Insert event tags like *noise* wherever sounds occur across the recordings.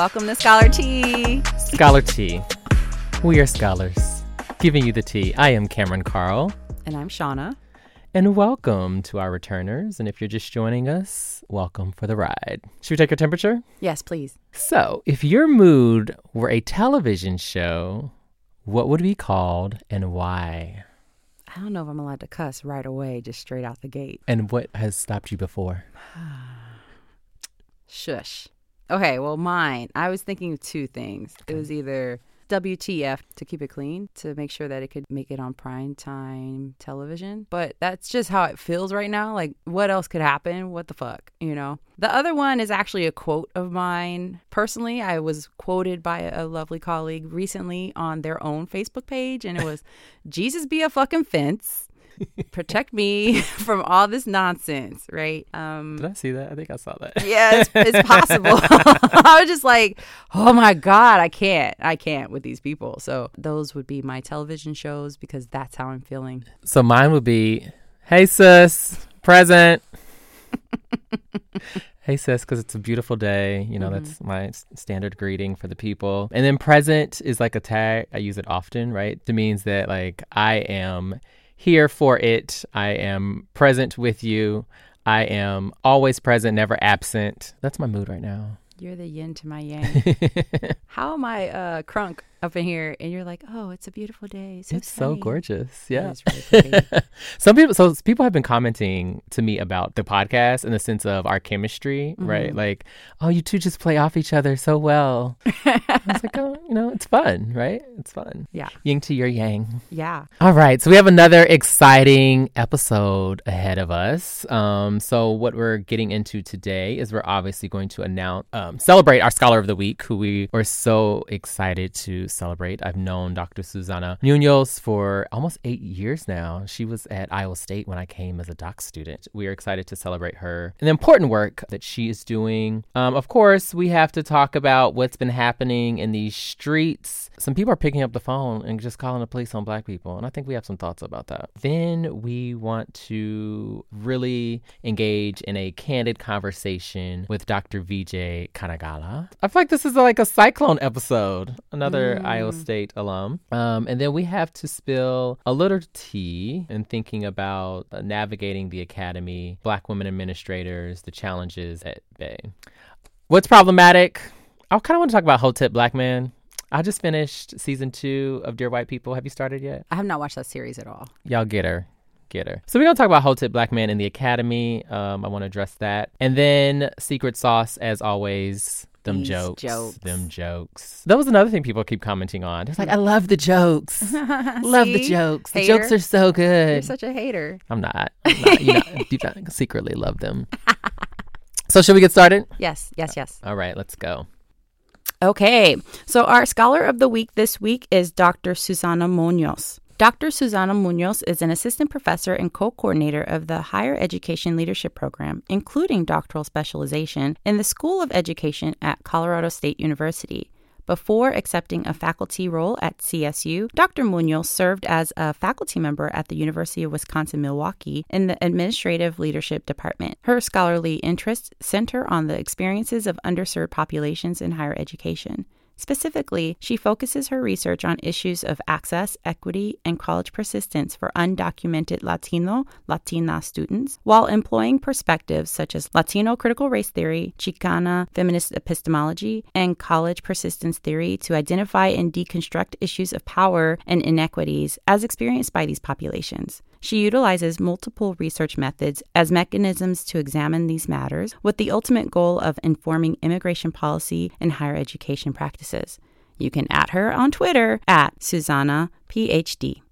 Welcome to Scholar Tea. Scholar Tea. We are scholars. Giving you the tea. I am Cameron Carl. And I'm Shauna. And welcome to our returners. And if you're just joining us, welcome for the ride. Should we take your temperature? Yes, please. So, if your mood were a television show, what would it be called and why? I don't know if I'm allowed to cuss right away, just straight out the gate. And what has stopped you before? *sighs* Shush. Okay, well, mine. I was thinking of two things. It was either WTF to keep it clean to make sure that it could make it on prime time television. But that's just how it feels right now. Like, what else could happen? What the fuck, you know? The other one is actually a quote of mine. Personally, I was quoted by a lovely colleague recently on their own Facebook page, and it was Jesus be a fucking fence protect me *laughs* from all this nonsense, right? Um, Did I see that? I think I saw that. yeah, it's, *laughs* it's possible. *laughs* I was just like, oh my God, I can't. I can't with these people. So those would be my television shows because that's how I'm feeling. So mine would be, hey, sis, present. hey sis because it's a beautiful day you know mm-hmm. that's my standard greeting for the people and then present is like a tag i use it often right it means that like i am here for it. I am present with you. I am always present, never absent. That's my mood right now. You're the yin to my yang. *laughs* How am I uh, crunk up in here? And you're like, oh, it's a beautiful day. So it's sunny. so gorgeous. Yeah. Really *laughs* Some people, so people have been commenting to me about the podcast in the sense of our chemistry, mm-hmm. right? Like, oh, you two just play off each other so well. *laughs* I was like, oh, you know, it's fun, right? It's fun. Yeah. Yin to your yang. Yeah. All right. So we have another exciting episode ahead of us. Um, so what we're getting into today is we're obviously going to announce. Um, um, celebrate our Scholar of the Week, who we were so excited to celebrate. I've known Dr. Susana Munoz for almost eight years now. She was at Iowa State when I came as a doc student. We are excited to celebrate her and the important work that she is doing. Um, of course, we have to talk about what's been happening in these streets. Some people are picking up the phone and just calling the police on black people, and I think we have some thoughts about that. Then we want to really engage in a candid conversation with Dr. Vijay Kanagala. I feel like this is like a cyclone episode. Another mm. Iowa State alum. Um, and then we have to spill a little tea in thinking about uh, navigating the academy, black women administrators, the challenges at Bay. What's problematic? I kind of want to talk about Hotep Black Man. I just finished season two of Dear White People. Have you started yet? I have not watched that series at all. Y'all get her get her. So we're gonna talk about Hotep Black Man in the Academy. Um, I want to address that, and then Secret Sauce, as always. Them These jokes, jokes, them jokes. That was another thing people keep commenting on. It's like, mm. I love the jokes, *laughs* love the jokes. Hater. The jokes are so good. You're such a hater. I'm not. I'm not you know, *laughs* deep down, secretly love them. so, should we get started? Yes, yes, yes. All right, let's go. Okay, so our scholar of the week this week is Dr. Susana Munoz. Dr. Susana Munoz is an assistant professor and co coordinator of the Higher Education Leadership Program, including doctoral specialization, in the School of Education at Colorado State University. Before accepting a faculty role at CSU, Dr. Munoz served as a faculty member at the University of Wisconsin Milwaukee in the Administrative Leadership Department. Her scholarly interests center on the experiences of underserved populations in higher education. Specifically, she focuses her research on issues of access, equity, and college persistence for undocumented Latino, Latina students, while employing perspectives such as Latino critical race theory, Chicana feminist epistemology, and college persistence theory to identify and deconstruct issues of power and inequities as experienced by these populations. She utilizes multiple research methods as mechanisms to examine these matters with the ultimate goal of informing immigration policy and higher education practices. You can at her on Twitter at Susana PhD.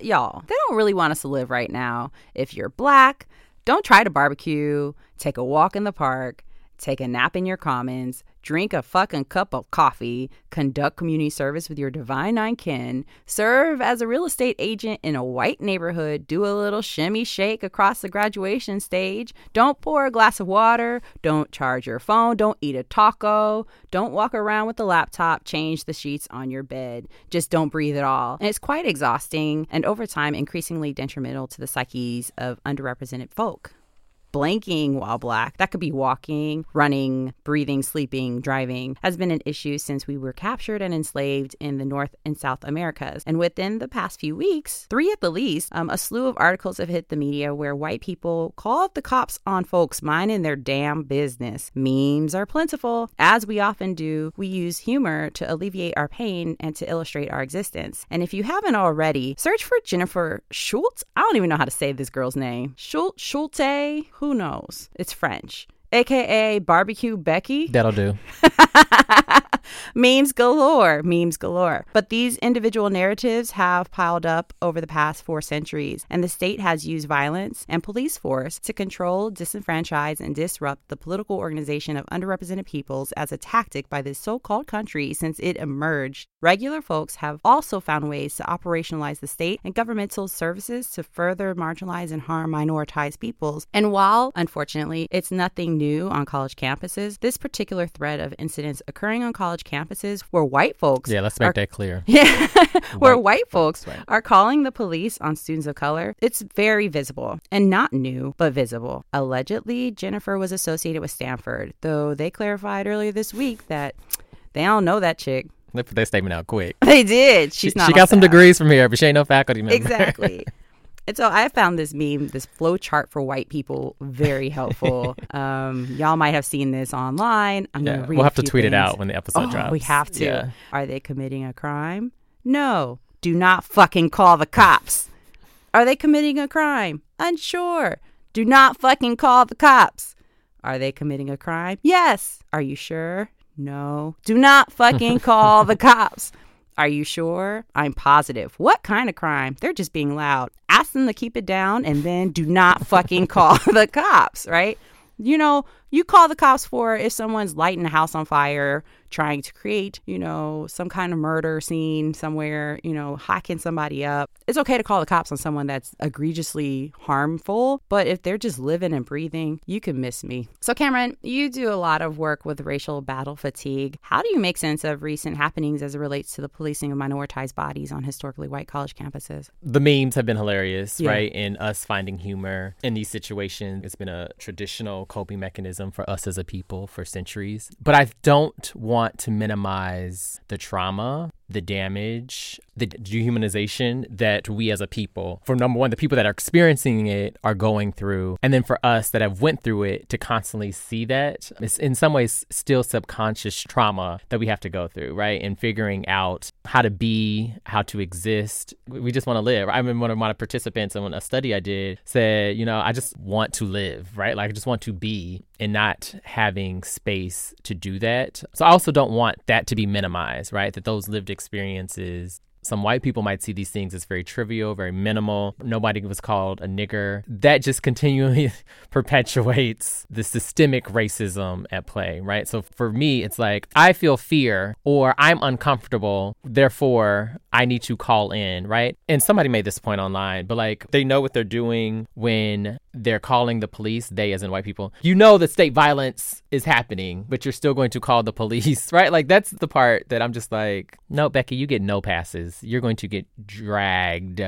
Y'all, they don't really want us to live right now. If you're black, don't try to barbecue, take a walk in the park, take a nap in your commons, drink a fucking cup of coffee, conduct community service with your divine nine kin, serve as a real estate agent in a white neighborhood, do a little shimmy shake across the graduation stage, don't pour a glass of water, don't charge your phone, don't eat a taco, don't walk around with a laptop, change the sheets on your bed, just don't breathe at all. And it's quite exhausting and over time increasingly detrimental to the psyches of underrepresented folk. Blanking while black, that could be walking, running, breathing, sleeping, driving, has been an issue since we were captured and enslaved in the North and South Americas. And within the past few weeks, three at the least, um, a slew of articles have hit the media where white people called the cops on folks minding their damn business. Memes are plentiful. As we often do, we use humor to alleviate our pain and to illustrate our existence. And if you haven't already, search for Jennifer Schultz. I don't even know how to say this girl's name. Schultz, Schulte, who knows? It's French. AKA Barbecue Becky. That'll do. *laughs* memes galore, memes galore. But these individual narratives have piled up over the past four centuries, and the state has used violence and police force to control, disenfranchise, and disrupt the political organization of underrepresented peoples as a tactic by this so called country since it emerged. Regular folks have also found ways to operationalize the state and governmental services to further marginalize and harm minoritized peoples. And while, unfortunately, it's nothing new on college campuses, this particular thread of incidents occurring on college campuses where white folks Yeah, let's make are, that clear. *laughs* yeah, where White white folks right. are calling the police on students of color, it's very visible and not new, but visible. Allegedly, Jennifer was associated with Stanford, though they clarified earlier this week that they don't know that chick. They put that statement out quick. They did. She's she not. she got some degrees from here, but she ain't no faculty member. Exactly. *laughs* And so I found this meme, this flow chart for white people, very helpful. *laughs* um, y'all might have seen this online. I'm yeah, gonna read we'll have to tweet it out when the episode Oh, drops. we have to. Yeah. Are they committing a crime? No. Do not fucking call the cops. Are they committing a crime? Unsure. Do not fucking call the cops. Are they committing a crime? Yes. Are you sure? No. Do not fucking *laughs* call the cops. Are you sure? I'm positive. What kind of crime? They're just being loud. Ask them to keep it down and then do not fucking *laughs* call the cops, right? You know, you call the cops for if someone's lighting a house on fire, trying to create, you know, some kind of murder scene somewhere, you know, hacking somebody up. It's okay to call the cops on someone that's egregiously harmful, but if they're just living and breathing, you can miss me. So, Cameron, you do a lot of work with racial battle fatigue. How do you make sense of recent happenings as it relates to the policing of minoritized bodies on historically white college campuses? the memes have been hilarious, Yeah. right? And us finding humor in these situations. It's been a traditional coping mechanism for us as a people for centuries. But I don't want to minimize the trauma, the damage, the dehumanization that we as a people, for number one, the people that are experiencing it are going through, and then for us that have went through it to constantly see that, it's in some ways still subconscious trauma that we have to go through, right? And figuring out how to be, how to exist. We just want to live. I remember one of my participants in a study I did said, you know, I just want to live, right? Like I just want to be and not having space to do that. So I also don't want that to be minimized, right? That those lived experiences some white people might see these things as very trivial, very minimal. Nobody was called a nigger. That just continually *laughs* perpetuates the systemic racism at play, right? So for me, it's like I feel fear or I'm uncomfortable, therefore I need to call in, right? And somebody made this point online, but like they know what they're doing when they're calling the police, they as in white people. You know that state violence is happening, but you're still going to call the police, *laughs* right? Like that's the part that I'm just like, no, Becky, you get no passes. You're going to get dragged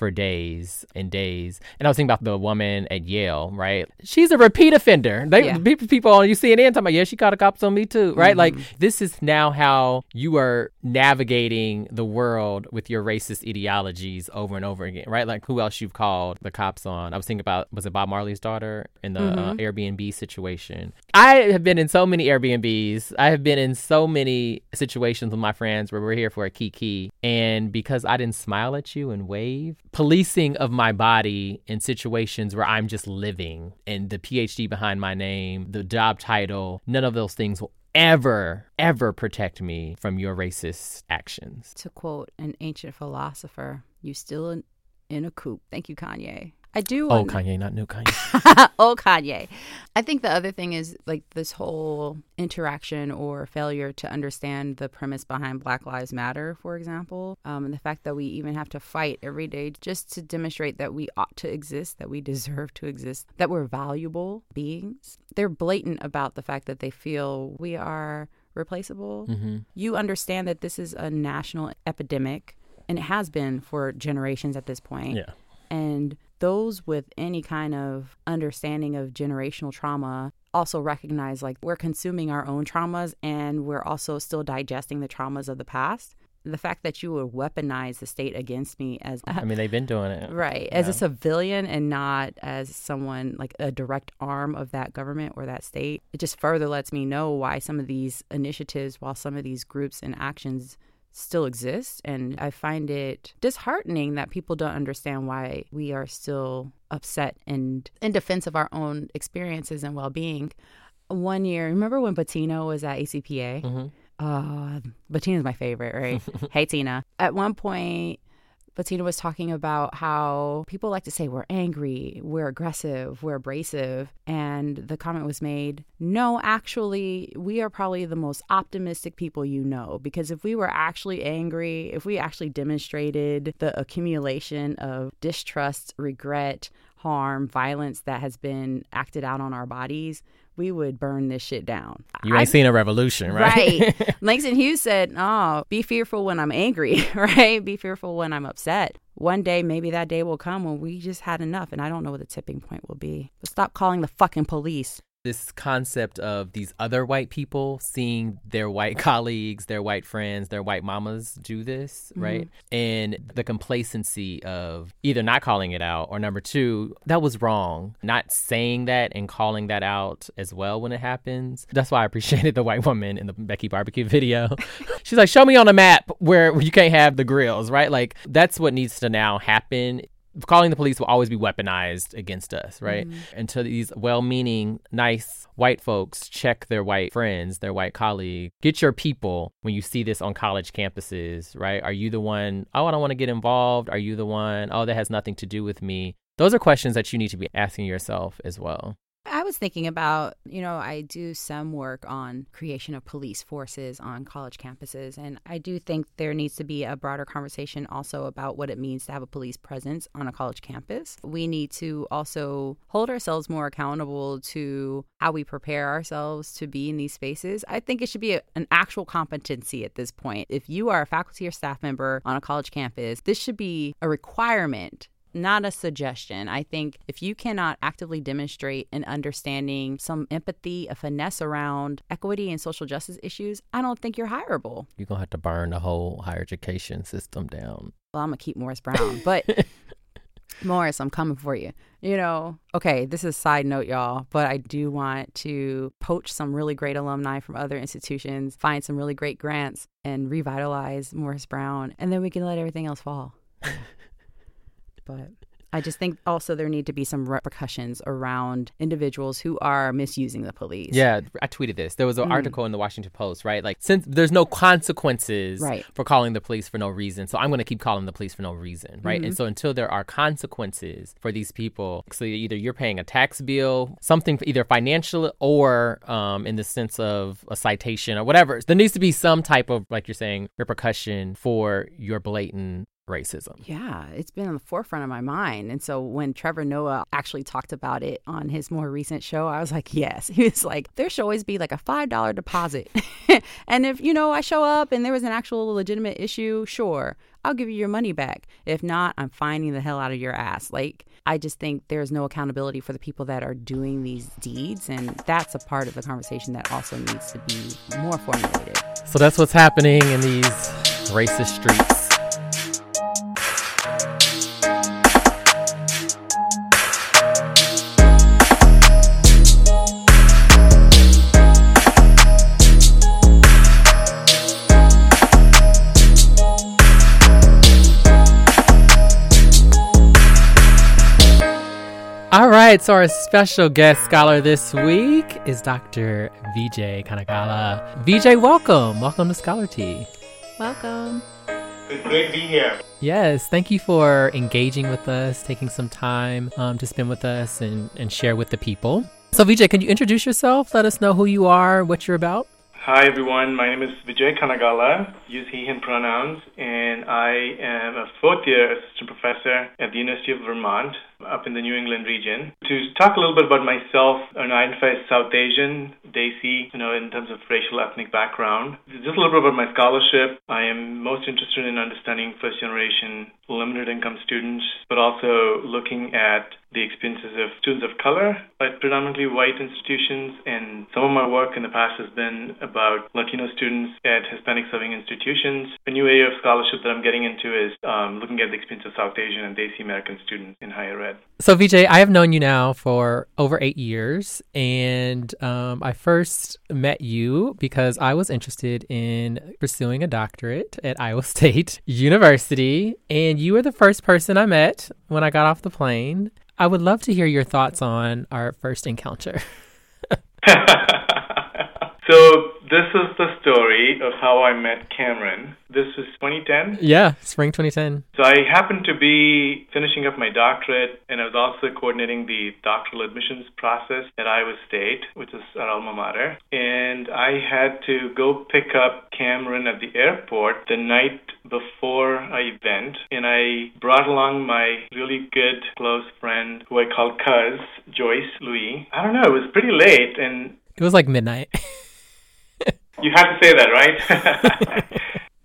for days and days. And I was thinking about the woman at Yale, right? She's a repeat offender. They Yeah. people, on you CNN talking about, yeah, she caught a cops on me too, right? Like this is now how you are navigating the world with your racist ideologies over and over again, right? Like who else you've called the cops on? I was thinking about was it Bob Marley's daughter in the uh, Airbnb situation. I have been in so many Airbnbs. I have been in so many situations with my friends where we're here for a kiki, and because I didn't smile at you and wave, policing of my body in situations where I'm just living and the PhD behind my name, the job title, none of those things will ever, ever protect me from your racist actions. To quote an ancient philosopher, you still in, in a coupe. Thank you, Kanye. I do. Oh, Kanye, not new Kanye. *laughs* oh, Kanye. I think the other thing is like this whole interaction or failure to understand the premise behind Black Lives Matter, for example, um, and the fact that we even have to fight every day just to demonstrate that we ought to exist, that we deserve to exist, that we're valuable beings. They're blatant about the fact that they feel we are replaceable. hmm You understand that this is a national epidemic, and it has been for generations at this point Yeah. And those with any kind of understanding of generational trauma also recognize like we're consuming our own traumas and we're also still digesting the traumas of the past the fact that you would weaponize the state against me as I mean they've been doing it. Right. As a civilian and not as someone like a direct arm of that government or that state. It just further lets me know why some of these initiatives, while some of these groups and actions still exist and I find it disheartening that people don't understand why we are still upset and in defense of our own experiences and well-being. One year, remember when Bettina was at ACPA? Mm-hmm. Uh, Bettina's my favorite, right? *laughs* hey, Tina. At one point, Bettina was talking about how people like to say we're angry, we're aggressive, we're abrasive. And the comment was made no, actually, we are probably the most optimistic people you know. Because if we were actually angry, if we actually demonstrated the accumulation of distrust, regret, harm, violence that has been acted out on our bodies, we would burn this shit down. You ain't I, seen a revolution, right? Right. *laughs* Langston Hughes said, Oh, be fearful when I'm angry, *laughs* right? Be fearful when I'm upset. One day, maybe that day will come when we just had enough, and I don't know what the tipping point will be. But stop calling the fucking police this concept of these other white people seeing their white *laughs* colleagues, their white friends, their white mamas do this, mm-hmm. right? And the complacency of either not calling it out or number two, that was wrong. Not saying that and calling that out as well when it happens. That's why I appreciated the white woman in the Becky barbecue *laughs* video. She's like, show me on a map where you can't have the grills, right? Like, that's what needs to now happen calling the police will always be weaponized against us, right? Mm-hmm. Until these well meaning, nice white folks check their white friends, their white colleagues. Get your people when you see this on college campuses, right? Are you the one, oh, I don't want to get involved? Are you the one, oh, that has nothing to do with me? Those are questions that you need to be asking yourself as well. Was thinking about, you know, I do some work on creation of police forces on college campuses. And I do think there needs to be a broader conversation also about what it means to have a police presence on a college campus. We need to also hold ourselves more accountable to how we prepare ourselves to be in these spaces. I think it should be a, an actual competency at this point. If you are a faculty or staff member on a college campus, this should be a requirement not a suggestion. I think if you cannot actively demonstrate an understanding, some empathy, a finesse around equity and social justice issues, I don't think you're hireable. You're going to have to burn the whole higher education system down. Well, I'm going to keep Morris Brown, but *laughs* Morris, I'm coming for you. You know, okay, this is a side note, y'all, but I do want to poach some really great alumni from other institutions, find some really great grants, and revitalize Morris Brown, and then we can let everything else fall. *laughs* but I just think also there need to be some repercussions around individuals who are misusing the police. Yeah, I tweeted this. There was an mm. article in the Washington Post, right? Like, since there's no consequences right. for calling the police for no reason, so I'm going to keep calling the police for no reason, right? Mm-hmm. And so until there are consequences for these people, so either you're paying a tax bill, something either financial or um, in the sense of a citation or whatever, there needs to be some type of, like you're saying, repercussion for your blatant racism. Yeah, it's been on the forefront of my mind. And so when Trevor Noah actually talked about it on his more recent show, I was like, yes. *laughs* He was like, there should always be like a $5 deposit. *laughs* and if, you know, I show up and there was an actual legitimate issue, sure, I'll give you your money back. If not, I'm finding the hell out of your ass. Like, I just think there's no accountability for the people that are doing these deeds. And that's a part of the conversation that also needs to be more formulated. So that's what's happening in these racist streets. All right, so our special guest scholar this week is Dr. Vijay Kanagala. Vijay, welcome. Welcome to Scholar Tea. Welcome. It's great to be here. Yes, thank you for engaging with us, taking some time um, to spend with us and, and share with the people. So, Vijay, can you introduce yourself? Let us know who you are, what you're about. Hi, everyone. My name is Vijay Kanagala, use he, him pronouns, and I am a fourth year assistant professor at the University of Vermont up in the New England region. To talk a little bit about myself, I identify as South Asian, Desi, you know, in terms of racial ethnic background. Just a little bit about my scholarship. I am most interested in understanding first generation limited income students, but also looking at the experiences of students of color at predominantly white institutions. And some of my work in the past has been about Latino students at Hispanic serving institutions. A new area of scholarship that I'm getting into is um, looking at the experience of South Asian and Desi American students in higher ed. So, Vijay, I have known you now for over eight years, and um, I first met you because I was interested in pursuing a doctorate at Iowa *laughs* State University, and you were the first person I met when I got off the plane. I would love to hear your thoughts on our first encounter. *laughs* so, this is the story of how I met Cameron. This was 2010. Yeah, spring 2010. So I happened to be finishing up my doctorate, and I was also coordinating the doctoral admissions process at Iowa State, which is our alma mater. And I had to go pick up Cameron at the airport the night before our event, and I brought along my really good close friend who I call Cuz, Joyce Louis. I don't know, it was pretty late, and it was like midnight. *laughs* You had to say that, right? *laughs*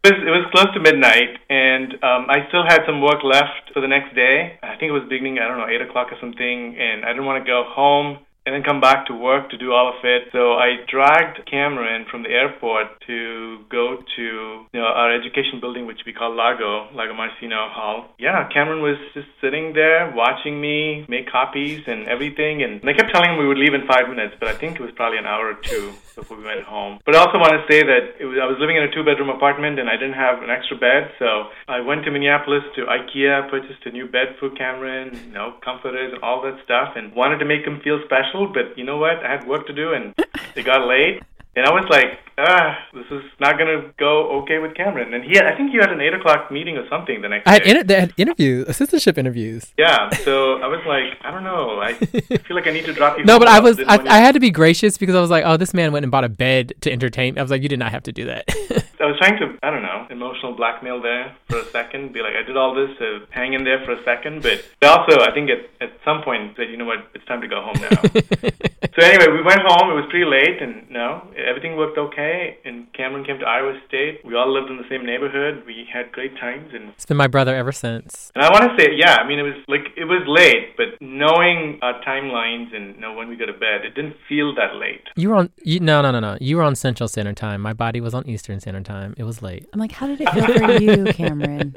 it, was, it was close to midnight, and um, I still had some work left for the next day. I think it was beginning, I don't know, 8 o'clock or something, and I didn't want to go home and then come back to work to do all of it. So I dragged Cameron from the airport to go to you know our education building, which we call Lago, Lagomarcino Hall. Yeah, Cameron was just sitting there watching me make copies and everything, and they kept telling him we would leave in five minutes, but I think it was probably an hour or two before we went home. But I also want to say that was, I was living in a two-bedroom apartment and I didn't have an extra bed, so I went to Minneapolis to IKEA, purchased a new bed for Cameron, you know, comforters and all that stuff, and wanted to make him feel special but you know what? I had work to do, and it got late. And I was like, ah, this is not going to go okay with Cameron. And he had, I think he had an 8 o'clock meeting or something the next I had, day. Inter- they had interviews, assistantship interviews. Yeah. So I was like, I don't know. I *laughs* feel like I need to drop you. no, but I was, I, I, had to be gracious because I was like, oh, this man went and bought a bed to entertain. I was like, you did not have to do that. *laughs* I was trying to, I don't know, emotional blackmail there for a second. Be like, I did all this to hang in there for a second. But also, I think at, at some point, said, you know what, it's time to go home now. *laughs* so anyway, we went home. It was pretty late, and no, everything worked okay. And Cameron came to Iowa State. We all lived in the same neighborhood. We had great times, and it's been my brother ever since. And I want to say, yeah, I mean, it was like it was late, but knowing our timelines and you know when we go to bed, it didn't feel that late. You were on, you, no, no, no, no. You were on Central Standard Time. My body was on Eastern Standard Time. It was late. I'm like, how did it feel for you, *laughs* Cameron?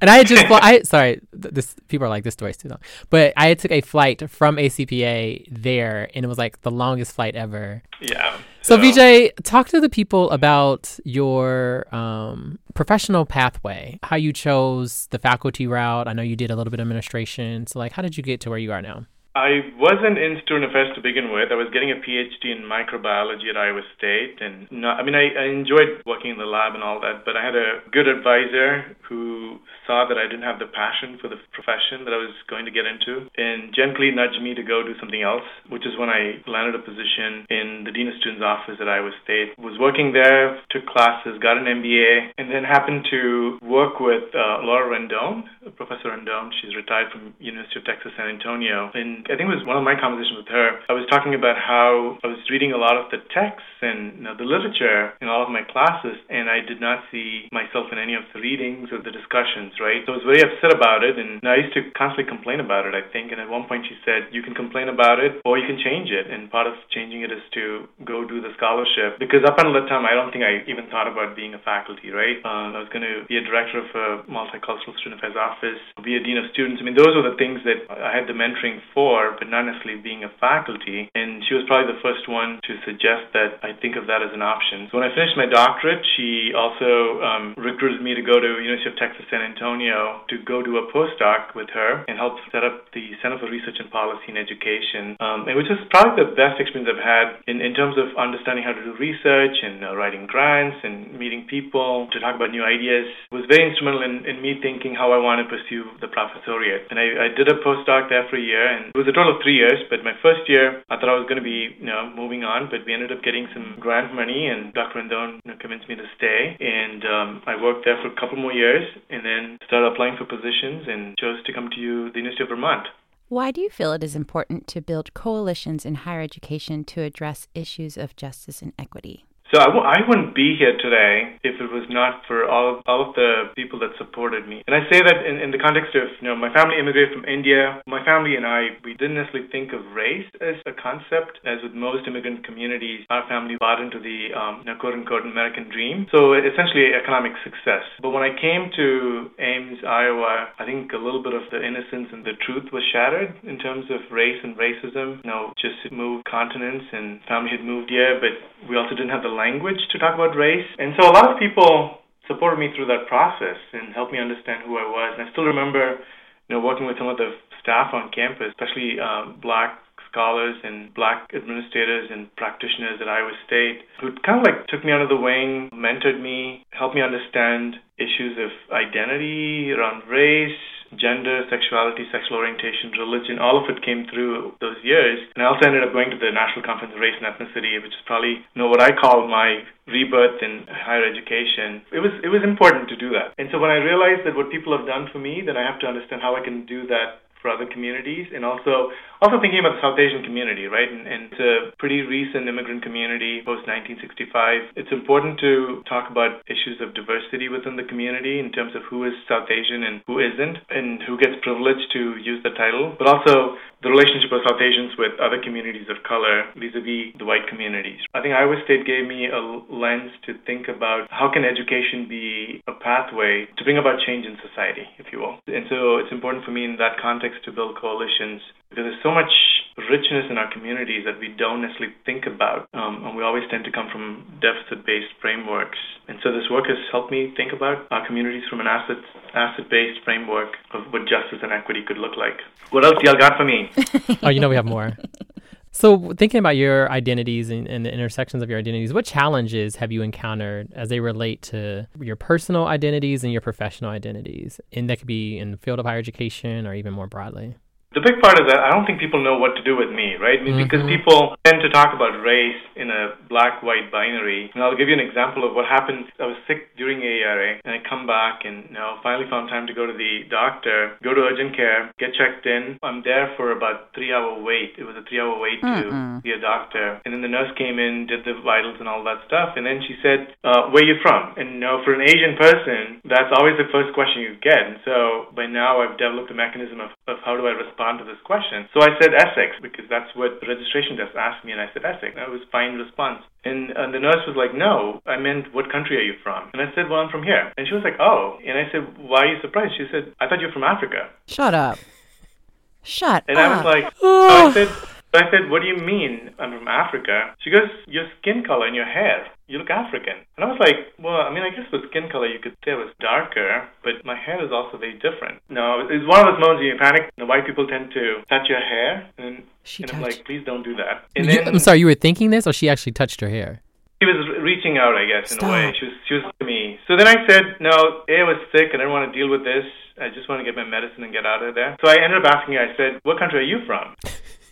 and I had just, well, I sorry, this people are like this story's too long, but I took a flight from ACPA there, and it was like the longest flight ever. Yeah. So, so Vijay, talk to the people about your um, professional pathway, how you chose the faculty route. I know you did a little bit of administration. So, like, how did you get to where you are now? I wasn't in student affairs to begin with. I was getting a PhD in microbiology at Iowa State, and not, I mean, I, I enjoyed working in the lab and all that. But I had a good advisor who saw that I didn't have the passion for the profession that I was going to get into and gently nudged me to go do something else, which is when I landed a position in the Dean of Students office at Iowa State. Was working there, took classes, got an MBA, and then happened to work with uh, Laura Rendon, Professor Rendon. She's retired from University of Texas San Antonio. And I think it was one of my conversations with her. I was talking about how I was reading a lot of the texts and you know, the literature in all of my classes, and I did not see myself in any of the readings or the discussions right? So I was very upset about it, and I used to constantly complain about it, I think. And at one point she said, You can complain about it, or you can change it. And part of changing it is to go do the scholarship. Because up until that time, I don't think I even thought about being a faculty, right? Um, I was going to be a director of a multicultural student affairs office, be a dean of students. I mean, those were the things that I had the mentoring for, but not necessarily being a faculty. And she was probably the first one to suggest that I think of that as an option. So when I finished my doctorate, she also um, recruited me to go to University of Texas San Antonio Antonio to go do a postdoc with her and help set up the Center for Research and Policy in Education, um, and which is probably the best experience I've had in, in terms of understanding how to do research and uh, writing grants and meeting people to talk about new ideas. It was very instrumental in, in me thinking how I want to pursue the professoriate. And I, I did a postdoc there for a year, and it was a total of three years. But my first year, I thought I was going to be, you know, moving on, but we ended up getting some grant money, and Dr. Rendon you know, convinced me to stay. And um, I worked there for a couple more years, and then started applying for positions and chose to come to you, the University of Vermont. Why do you feel it is important to build coalitions in higher education to address issues of justice and equity? So I w- I wouldn't be here today if it was not for all, all of the people that supported me. And I say that in, in the context of, you know, my family immigrated from India. My family and I, we didn't necessarily think of race as a concept. As with most immigrant communities, our family bought into the, um, you know, quote unquote American dream. So essentially economic success. But when I came to Ames, Iowa, I think a little bit of the innocence and the truth was shattered in terms of race and racism. You know, just moved continents and family had moved here, but we also didn't have the language to talk about race. And so a lot of people supported me through that process and helped me understand who I was. And I still remember, you know, working with some of the staff on campus, especially um, black scholars and black administrators and practitioners at Iowa State who kind of like took me under the wing, mentored me, helped me understand issues of identity around race, gender, sexuality, sexual orientation, religion, all of it came through those years. And I also ended up going to the National Conference of Race and Ethnicity, which is probably you know what I call my rebirth in higher education. It was it was important to do that. And so when I realized that what people have done for me, then I have to understand how I can do that for other communities and also also thinking about the South Asian community, right? And, and it's a pretty recent immigrant community post 1965. It's important to talk about issues of diversity within the community in terms of who is South Asian and who isn't, and who gets privileged to use the title, but also the relationship of South Asians with other communities of color vis-a-vis the white communities. I think Iowa State gave me a lens to think about how can education be a pathway to bring about change in society, if you will. And so it's important for me in that context to build coalitions because there's so much richness in our communities that we don't necessarily think about, um, and we always tend to come from deficit-based frameworks. And so this work has helped me think about our communities from an asset asset-based framework of what justice and equity could look like. What else y'all got for me? *laughs* oh, you know we have more. So, thinking about your identities and, and, the intersections of your identities, what challenges have you encountered as they relate to your personal identities and your professional identities? And that could be in the field of higher education or even more broadly. The big part is that I don't think people know what to do with me, right? Mm-hmm. Because people tend to talk about race in a black-white binary. And I'll give you an example of what happened. I was sick during AERA, and I come back and you know finally found time to go to the doctor, go to urgent care, get checked in. I'm there for about three-hour wait. It was a three-hour wait mm-hmm. to see a doctor. And then the nurse came in, did the vitals and all that stuff, and then she said, uh, "Where are you from?" And you know, for an Asian person, that's always the first question you get. And so by now, I've developed a mechanism of, of how do I respond respond to this question. So I said Essex because that's what the registration desk asked me, and I said Essex. That was fine response. And, and the nurse was like, No, I meant, what country are you from? And I said, Well, I'm from here. And she was like, Oh. And I said, Why are you surprised? She said, I thought you were from Africa. Shut up. Shut and up. And I was like, *sighs* so I said, so I said, What do you mean I'm from Africa? She goes, Your skin color and your hair. You look African. And I was like, Well, I mean, I guess with skin color you could say I was darker, but my hair is also very different. No, it's one of those moments when you panic. The white people tend to touch your hair, and, and I'm like, Please don't do that. And you, then, I'm sorry, you were thinking this, or she actually touched her hair? She was reaching out, I guess, in Stop. a way. She was, she was to me. So then I said, No, A, I was sick and I didn't want to deal with this. I just want to get my medicine and get out of there. So I ended up asking her, I said, What country are you from?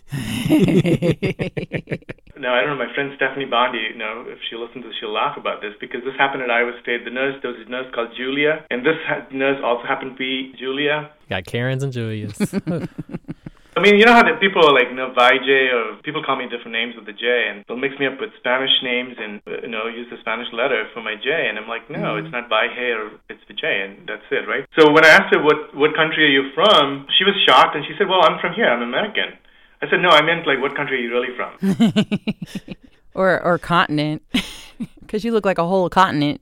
*laughs* no, I don't know. My friend Stephanie Bondi, you know, if she listens to this, she'll laugh about this because this happened at Iowa State. The nurse, there was a nurse called Julia, and this nurse also happened to be Julia. Got Karens and Julias. *laughs* I mean, you know how the people are like, you know, Vijay, or people call me different names with the J, and they'll mix me up with Spanish names and, uh, you know, use the Spanish letter for my J, and I'm like, no, mm-hmm. it's not Vijay, or it's the J, and that's it, right? So when I asked her, what, what country are you from, she was shocked, and she said, well, I'm from here, I'm American. I said, no, I meant like, what country are you really from? *laughs* or or continent, *laughs* because you look like a whole continent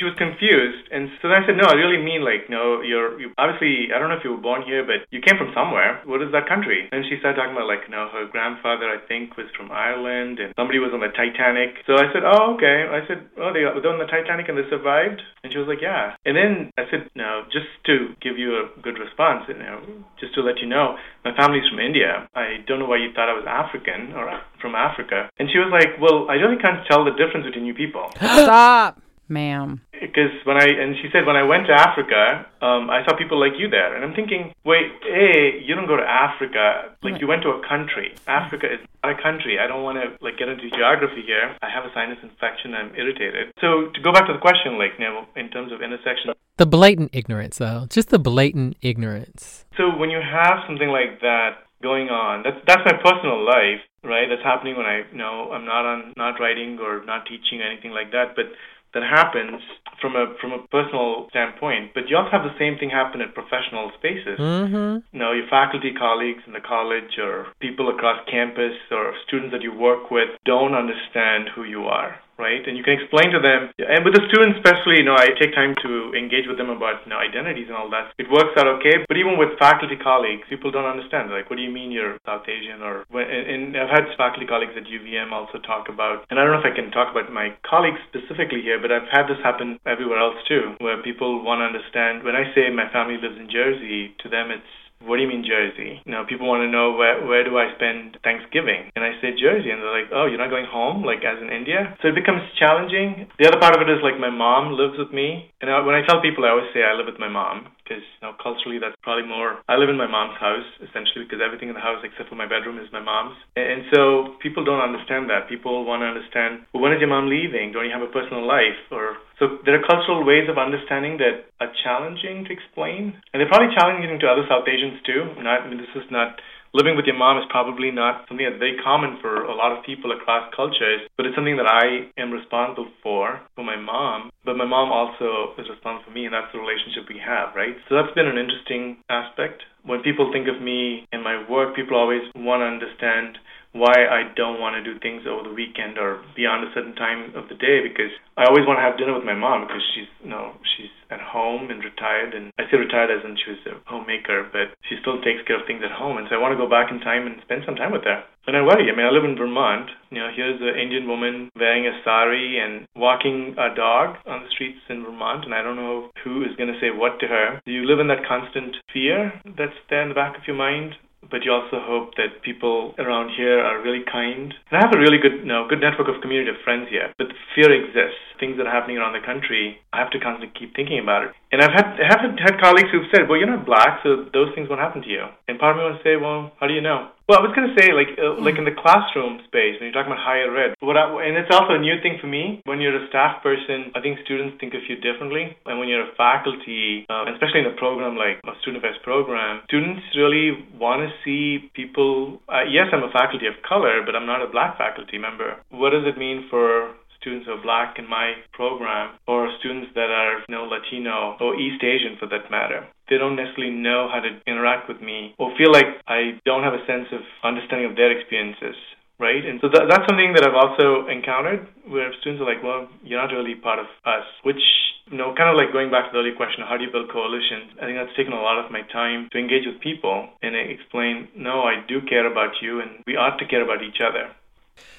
she was confused, and so I said, no, I really mean like, no, you're you, obviously I don't know if you were born here, but you came from somewhere. What is that country? And she started talking about like, no, her grandfather I think was from Ireland, and somebody was on the Titanic. So I said, oh, okay. I said, oh, they were on the Titanic and they survived, and she was like, yeah. And then I said, no, just to give you a good response, you know, just to let you know, my family's from India. I don't know why you thought I was African or from Africa. And she was like, well, I really can't tell the difference between you people. *gasps* Stop. Ma'am. Because when I and she said when I went to Africa, um, I saw people like you there, and I'm thinking, wait, hey, you don't go to Africa, like you went to a country. Africa is not a country. I don't want to like get into geography here. I have a sinus infection. I'm irritated. So to go back to the question, like now in terms of intersection, The blatant ignorance, though. Just the blatant ignorance. So when you have something like that going on, that's that's my personal life, right? That's happening when I you know I'm not on not writing or not teaching or anything like that, but that happens from a from a personal standpoint. But you also have the same thing happen at professional spaces. Mm-hmm. You know, your faculty colleagues in the college or people across campus or students that you work with don't understand who you are right? And you can explain to them, and with the students especially, you know, I take time to engage with them about you know identities and all that. It works out okay, but even with faculty colleagues, people don't understand. Like, what do you mean you're South Asian? Or and I've had faculty colleagues at UVM also talk about, and I don't know if I can talk about my colleagues specifically here, but I've had this happen everywhere else too, where people want to understand. When I say my family lives in Jersey, to them it's what do you mean Jersey? You know, people want to know where where do I spend Thanksgiving? And I say Jersey, and they're like, oh, you're not going home, like as in India. So it becomes challenging. The other part of it is like my mom lives with me, and I, when I tell people, I always say I live with my mom because you know culturally that's probably more. I live in my mom's house essentially because everything in the house except for my bedroom is my mom's, and, so people don't understand that. People want to understand, well, when is your mom leaving? Don't you have a personal life or so there are cultural ways of understanding that are challenging to explain, and they're probably challenging to other South Asians too. Not, I mean, this is not living with your mom is probably not something that's very common for a lot of people across cultures, but it's something that I am responsible for for my mom. But my mom also is responsible for me, and that's the relationship we have, right? So that's been an interesting aspect. When people think of me and my work, people always want to understand why I don't want to do things over the weekend or beyond a certain time of the day because I always want to have dinner with my mom because she's you know she's at home and retired and I say retired as in she was a homemaker but she still takes care of things at home and so I want to go back in time and spend some time with her. And I worry. I mean, I live in Vermont. You know, here's an Indian woman wearing a sari and walking a dog on the streets in Vermont, and I don't know who is going to say what to her. Do you live in that constant fear that's there in the back of your mind? But you also hope that people around here are really kind. And I have a really good, you know, good network of community of friends here. But fear exists. Things that are happening around the country, I have to constantly keep thinking about it. And I've had I have had colleagues who've said, "Well, you're not black, so those things won't happen to you." And part of me wants to say, "Well, how do you know?" Well, I was going to say, like, uh, like in the classroom space, when you're talking about higher ed, what I, and it's also a new thing for me. When you're a staff person, I think students think of you differently. And when you're a faculty, uh, especially in a program like a student affairs program, students really want to see people. Uh, yes, I'm a faculty of color, but I'm not a black faculty member. What does it mean for students who are black in my program or students that are you know Latino or East Asian for that matter. They don't necessarily know how to interact with me or feel like I don't have a sense of understanding of their experiences. Right, and so that, that's something that I've also encountered where students are like, "Well, you're not really part of us," which you know, kind of like going back to the earlier question, how do you build coalitions? I think that's taken a lot of my time to engage with people and explain, no, I do care about you, and we ought to care about each other.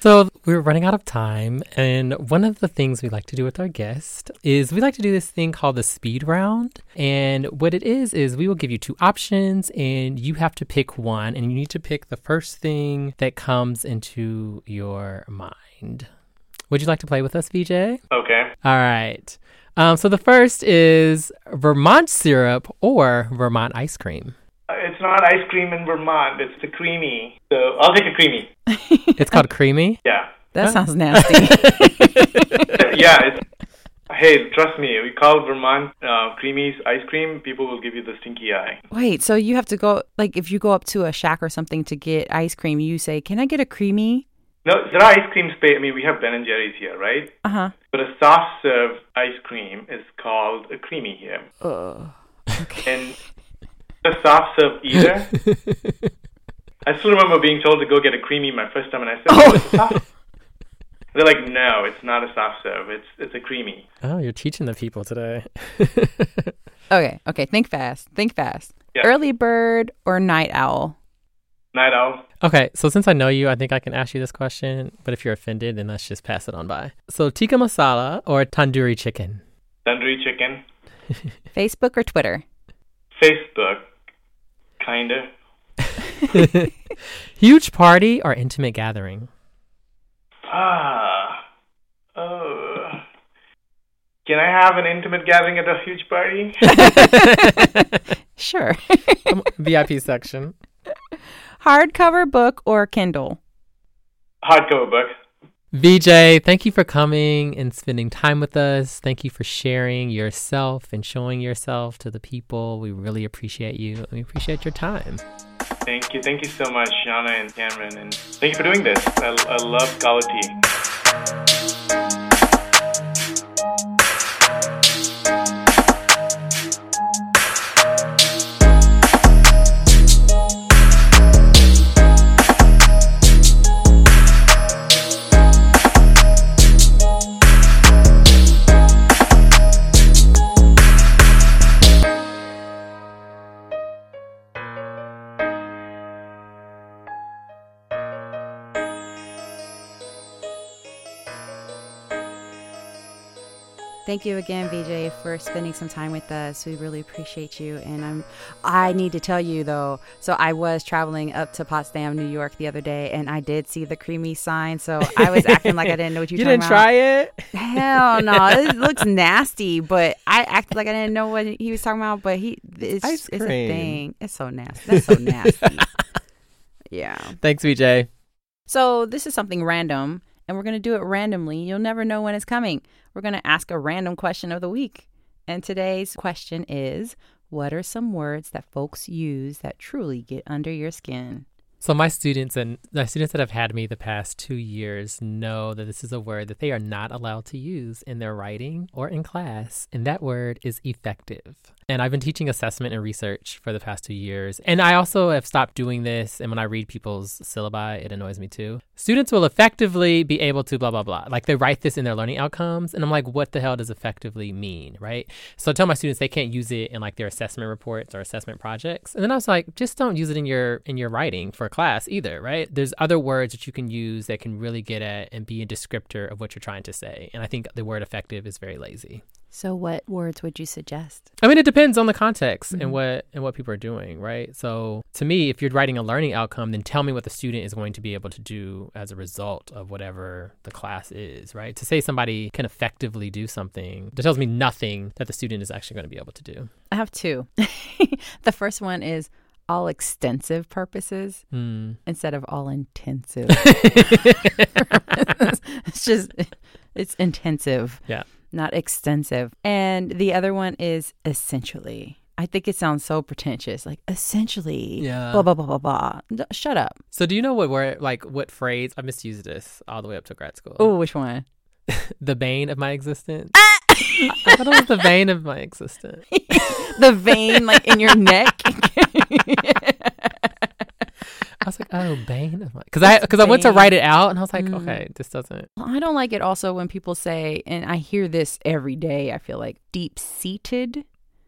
So we're running out of time, and one of the things we like to do with our guest is we like to do this thing called the speed round. And what it is is we will give you two options, and you have to pick one, and you need to pick the first thing that comes into your mind. Would you like to play with us, VJ? Okay. All right. Um, so the first is Vermont syrup or Vermont ice cream. It's not ice cream in Vermont. It's the creamy. So I'll take a creamy. *laughs* It's called creamy. Yeah. That sounds nasty. *laughs* yeah. It's, hey, trust me. We call Vermont uh, creamies ice cream. People will give you the stinky eye. Wait, so you have to go like if you go up to a shack or something to get ice cream, you say, "Can I get a creamy?" No, there are ice cream space. I mean, we have Ben and Jerry's here, right? Uh huh. But a soft serve ice cream is called a creamy here. Ugh. And a soft serve either. *laughs* I still remember being told to go get a creamy my first time, and I said, oh. it's a soft. They're like, no, it's not a soft serve. It's it's a creamy. Oh, you're teaching the people today. *laughs* Okay, okay. Think fast. Think fast. Yeah. Early bird or night owl? Night owl. okay, so since I know you, I think I can ask you this question. But if you're offended, then let's just pass it on by. So tikka masala or tandoori chicken? Tandoori chicken. *laughs* Facebook or Twitter? Facebook. Kinda. *laughs* Huge party or intimate gathering? Ah. Oh. Can I have an intimate gathering at a huge party? *laughs* sure. *laughs* VIP section. Hardcover book or Kindle? Hardcover book. VJ, thank you for coming and spending time with us. Thank you for sharing yourself and showing yourself to the people. We really appreciate you. We appreciate your time. Thank you. Thank you so much, Shauna and Cameron. And thank you for doing this. I, I love Scholar Tea. Thank you again, VJ, for spending some time with us. We really appreciate you. And I'm I need to tell you though, so I was traveling up to Potsdam, New York the other day and I did see the creamy sign. So I was acting like I didn't know what *laughs* you You didn't talking try it? Hell no. *laughs* it looks nasty, but I acted like I didn't know what he was talking about, but he it's, Ice it's a thing. It's so nasty. That's so *laughs* nasty. yeah. Thanks, VJ. So this is something random, and we're going to do it randomly. You'll never know when it's coming. We're going to ask a random question of the week. And today's question is What are some words that folks use that truly get under your skin? So my students and the students that have had me the past two years know that this is a word that they are not allowed to use in their writing or in class, and that word is effective. And I've been teaching assessment and research for the past two years. And I also have stopped doing this. And when I read people's syllabi, it annoys me too. Students will effectively be able to blah, blah, blah. Like they write this in their learning outcomes. And I'm like, what the hell does effectively mean? Right. So I tell my students they can't use it in like their assessment reports or assessment projects. And then I was like, just don't use it in your in your writing for class either, right? There's other words that you can use that can really get at and be a descriptor of what you're trying to say. And I think the word effective is very lazy. So, what words would you suggest? I mean, it depends on the context and what and what people are doing, right? So, to me, if you're writing a learning outcome, then tell me what the student is going to be able to do as a result of whatever the class is, right? To say somebody can effectively do something, that tells me nothing that the student is actually going to be able to do. I have two. *laughs* the first one is all extensive purposes Hmm. instead of all intensive. *laughs* *laughs* it's just, it's intensive. Yeah. Not extensive. And the other one is essentially. I think it sounds so pretentious, like essentially, Yeah. blah blah blah blah blah. D- Shut up. So, do you know what word, like, what phrase? I misused this all the way up to grad school. Oh, which one? *laughs* The bane of my existence. I I thought it was the bane of my existence. *laughs* the vein, like in your neck. *laughs* I was like, oh, bane because I because I went to write it out and I was like, Mm. okay, this doesn't. Well, I don't like it also when people say, and I hear this every day. I feel like deep seated.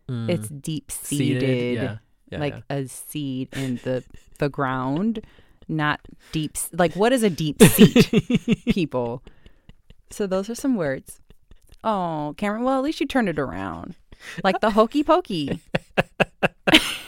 mm, It's deep seated, Yeah, yeah, like yeah. a seed in the the ground, not deep. Like what is a deep seat? *laughs* people. So those are some words. Oh, Cameron. Well, at least you turned it around, like the hokey pokey. *laughs*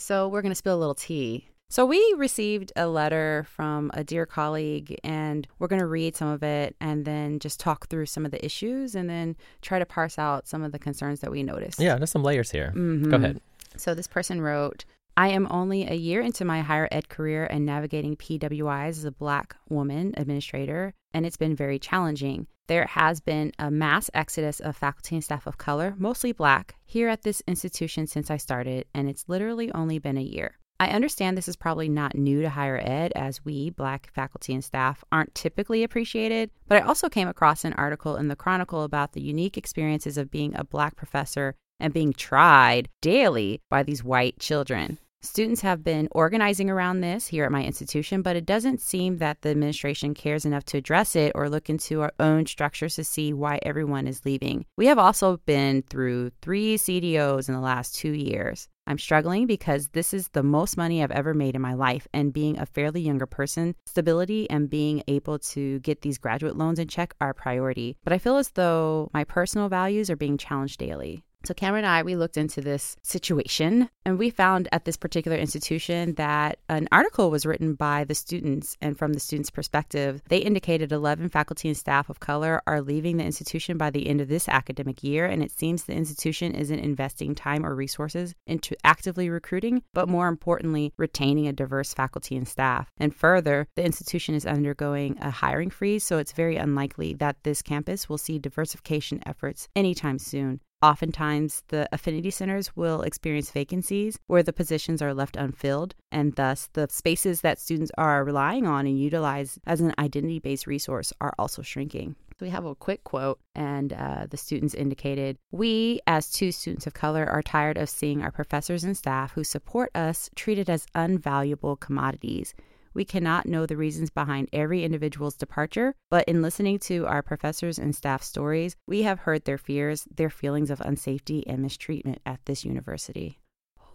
so we're gonna spill a little tea. So we received a letter from a dear colleague, and we're gonna read some of it, and then just talk through some of the issues, and then try to parse out some of the concerns that we noticed. yeah, there's some layers here. Mhm. Go ahead. So this person wrote, I am only a year into my higher ed career and navigating PWIs as a black woman administrator, and it's been very challenging. There has been a mass exodus of faculty and staff of color, mostly black, here at this institution since I started, and it's literally only been a year. I understand this is probably not new to higher ed, as we, black faculty and staff, aren't typically appreciated, but I also came across an article in the Chronicle about the unique experiences of being a black professor and being tried daily by these white children. Students have been organizing around this here at my institution, but it doesn't seem that the administration cares enough to address it or look into our own structures to see why everyone is leaving. We have also been through three CDOs in the last two years. I'm struggling because this is the most money I've ever made in my life, and being a fairly younger person, stability and being able to get these graduate loans in check are a priority. But I feel as though my personal values are being challenged daily. So, Cameron and I, we looked into this situation and we found at this particular institution that an article was written by the students. And from the students' perspective, they indicated 11 faculty and staff of color are leaving the institution by the end of this academic year. And it seems the institution isn't investing time or resources into actively recruiting, but more importantly, retaining a diverse faculty and staff. And further, the institution is undergoing a hiring freeze. So, it's very unlikely that this campus will see diversification efforts anytime soon. Oftentimes, the affinity centers will experience vacancies where the positions are left unfilled, and thus the spaces that students are relying on and utilize as an identity based resource are also shrinking. So we have a quick quote, and uh, the students indicated We, as two students of color, are tired of seeing our professors and staff who support us treated as unvaluable commodities. We cannot know the reasons behind every individual's departure, but in listening to our professors and staff stories, we have heard their fears, their feelings of unsafety and mistreatment at this university.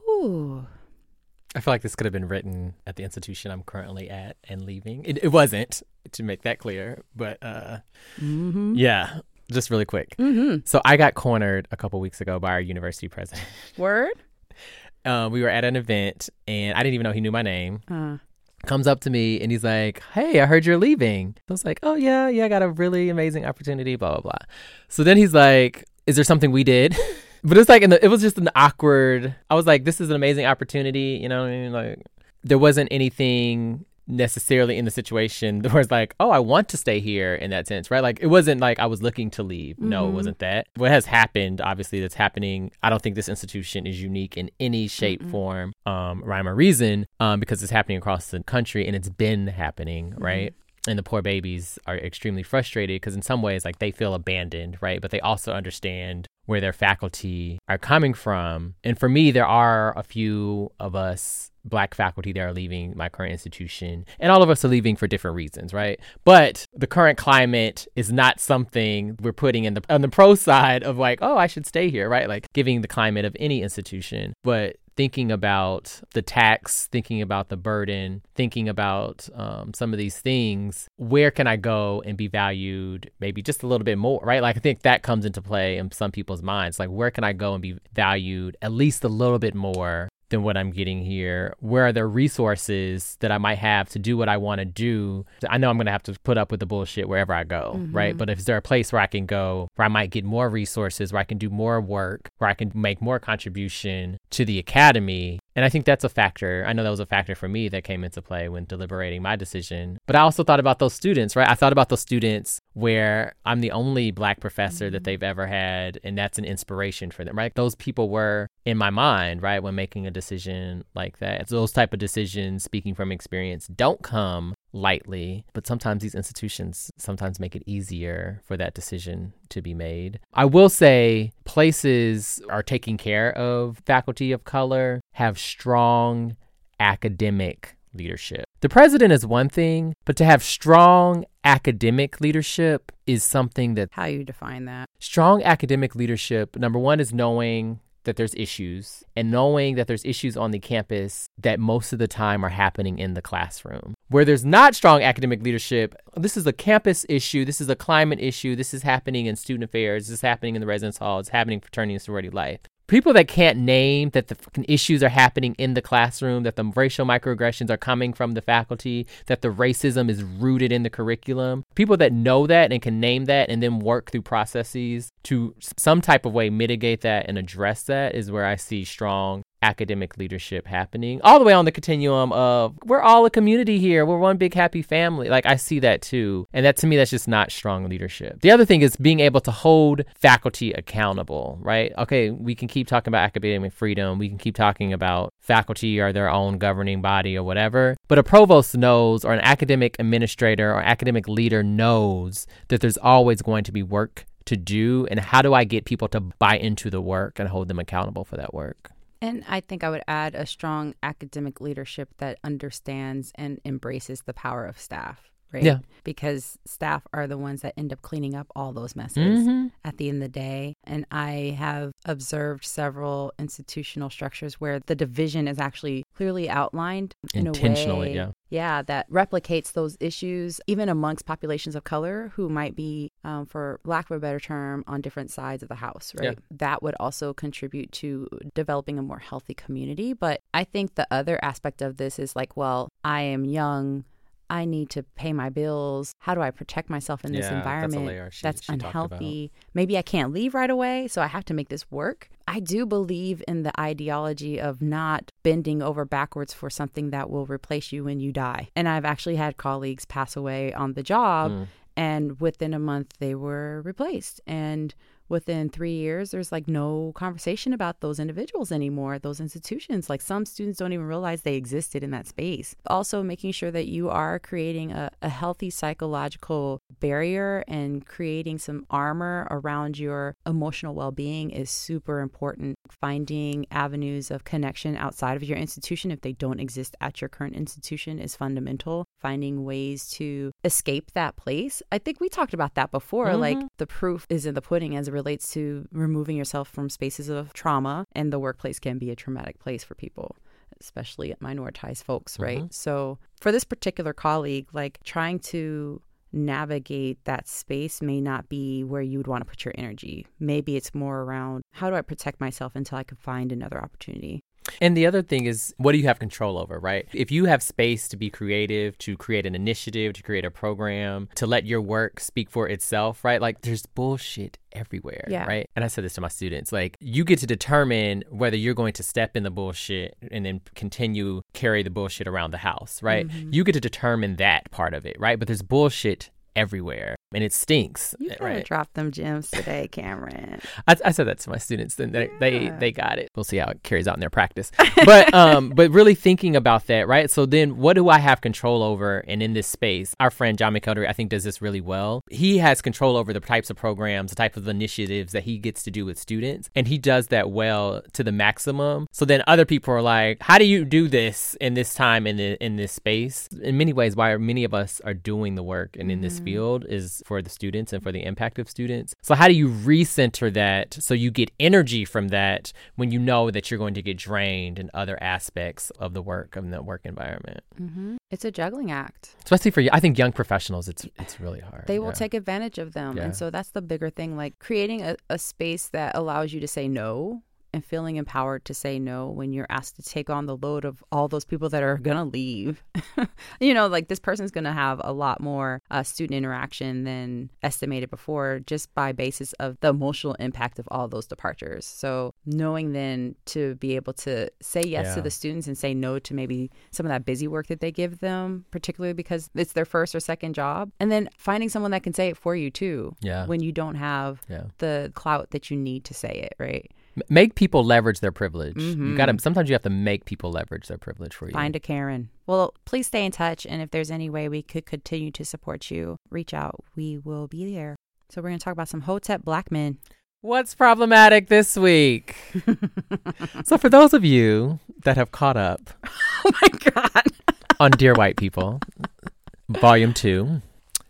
Ooh. I feel like this could have been written at the institution I'm currently at and leaving. It, it wasn't, to make that clear, but uh, mm-hmm. yeah, just really quick. Mm-hmm. So I got cornered a couple weeks ago by our university president. Word? *laughs* Uh, we were at an event and I didn't even know he knew my name. Uh comes up to me and he's like, Hey, I heard you're leaving. I was like, Oh, yeah, yeah, I got a really amazing opportunity, blah, blah, blah. So then he's like, Is there something we did? *laughs* but it's like, the, it was just an awkward, I was like, This is an amazing opportunity. You know I mean? Like, there wasn't anything necessarily in the situation *laughs* where it's like, oh, I want to stay here in that sense, right? Like it wasn't like I was looking to leave. Mm-hmm. No, it mm-hmm. wasn't that. What has happened, obviously, that's happening. I don't think this institution is unique in any shape, mm-hmm. form, um, rhyme or reason, um, because it's happening across the country and it's been happening, mm-hmm. right? and the poor babies are extremely frustrated because in some ways like they feel abandoned right but they also understand where their faculty are coming from. And for me there are a few of us black faculty that are leaving my current institution and all of us are leaving for different reasons right? But the current climate is not something we're putting in the on the pro side of like oh i should stay here right? Like giving the climate of any institution. But thinking about the tax, thinking about the burden, thinking about um, some of these things, where can I go and be valued maybe just a little bit more, right? Like, I think that comes into play in some people's minds. Like, where can I go and be valued at least a little bit more than what I'm getting here? Where are there resources that I might have to do what I want to do? I know I'm going to have to put up with the bullshit wherever I go, mm-hmm. right? But is there a place where I can go where I might get more resources, where I can do more work, where I can make more contribution to the academy, and I think that's a factor. I know that was a factor for me that came into play when deliberating my decision. But I also thought about those students, right? I thought about those students where I'm the only black professor mm-hmm. that they've ever had, and that's an inspiration for them, right? Those people were in my mind, right, when making a decision like that. So those type of decisions, speaking from experience, don't come lightly, but sometimes these institutions sometimes make it easier for that decision to be made. I will say places are taking care of faculty of color, have strong academic leadership. The president is one thing, but to have strong academic leadership is something that. How you define that? Strong academic leadership, number one, is knowing that there's issues and knowing that there's issues on the campus that most of the time are happening in the classroom. Where there's not strong academic leadership, this is a campus issue, this is a climate issue, this is happening in student affairs, this is happening in the residence hall, it's happening in fraternity and sorority life people that can't name that the issues are happening in the classroom, that the racial microaggressions are coming from the faculty, that the racism is rooted in the curriculum, people that know that and can name that and then work through processes to some type of way mitigate that and address that is where I see strong academic leadership happening all the way on the continuum of we're all a community here. We're one big happy family. Like i see that too. And that to me that's just not strong leadership. The other thing is being able to hold faculty accountable right? Okay we can keep talking about academic freedom. We can keep talking about faculty or their own governing body or whatever. But a provost knows or an academic administrator or academic leader knows that there's always going to be work to do. And how do I get people to buy into the work and hold them accountable for that work? And I think I would add a strong academic leadership that understands and embraces the power of staff right? Yeah. Because staff are the ones that end up cleaning up all those messes Mhm. at the end of the day. And I have observed several institutional structures where the division is actually clearly outlined in Intentionally, a way, yeah. yeah, that replicates those issues even amongst populations of color who might be, um, for lack of a better term, on different sides of the house, right? Yeah. That would also contribute to developing a more healthy community. But I think the other aspect of this is like, well, I am young. I need to pay my bills. How do I protect myself in this Yeah, that's a environment layer she- that's she unhealthy? Maybe I can't leave right away, so I have to make this work. I do believe in the ideology of not bending over backwards for something that will replace you when you die. And I've actually had colleagues pass away on the job, Mm. and within a month, they were replaced. And within three years, there's like no conversation about those individuals anymore, those institutions. Like some students don't even realize they existed in that space. Also, making sure that you are creating a, a healthy psychological barrier and creating some armor around your emotional well being is super important. Finding avenues of connection outside of your institution, if they don't exist at your current institution, is fundamental. Finding ways to escape that place. I think we talked about that before. Like mm-hmm. the proof is in the pudding as relates to removing yourself from spaces of trauma, and the workplace can be a traumatic place for people especially minoritized folks, right? Mm-hmm. So for this particular colleague, like trying to navigate that space may not be where you would want to put your energy. Maybe it's more around how do I protect myself until I can find another opportunity. And the other thing is, what do you have control over, right? If you have space to be creative, to create an initiative, to create a program, to let your work speak for itself, right? Like there's bullshit everywhere, Yeah. right? And I said this to my students, like you get to determine whether you're going to step in the bullshit and then continue carry the bullshit around the house, right? Mm-hmm. You get to determine that part of it, right? But there's bullshit everywhere and it stinks, You gotta right? drop them gems today, Cameron. *laughs* I, I said that to my students, and they, they they got it. We'll see how it carries out in their practice. But um, *laughs* but really thinking about that, right? So then, what do I have control over? And in this space, our friend John McElderry, I think, does this really well. He has control over the types of programs, the type of initiatives that he gets to do with students, and he does that well to the maximum. So then, other people are like, "How do you do this in this time in the in this space?" In many ways, why many of us are doing the work and in this field is for the students and for the impact of students. So how do you recenter that so you get energy from that when you know that you're going to get drained in other aspects of the work of the work environment? hmm It's a juggling act. Especially for I think young professionals, it's it's really hard. They will yeah. take advantage of them. Yeah. And so that's the bigger thing like creating a, a space that allows you to say no and feeling empowered to say no when you're asked to take on the load of all those people that are going to leave. *laughs* you know, like this person's going to have a lot more uh, student interaction than estimated before just by basis of the emotional impact of all those departures. So knowing then to be able to say yes to the students and say no to maybe some of that busy work that they give them, particularly because it's their first or second job. And then finding someone that can say it for you too. Yeah. When you don't have Yeah. the clout that you need to say it, right? Make people leverage their privilege. You got to sometimes you have to make people leverage their privilege for you. Mm-hmm. Find a Karen. Well, please stay in touch. And if there's any way we could continue to support you, reach out. We will be there. So we're going to talk about some Hotep black men. What's problematic this week? *laughs* so for those of you that have caught up *laughs* oh my God. on Dear White People, Volume Two.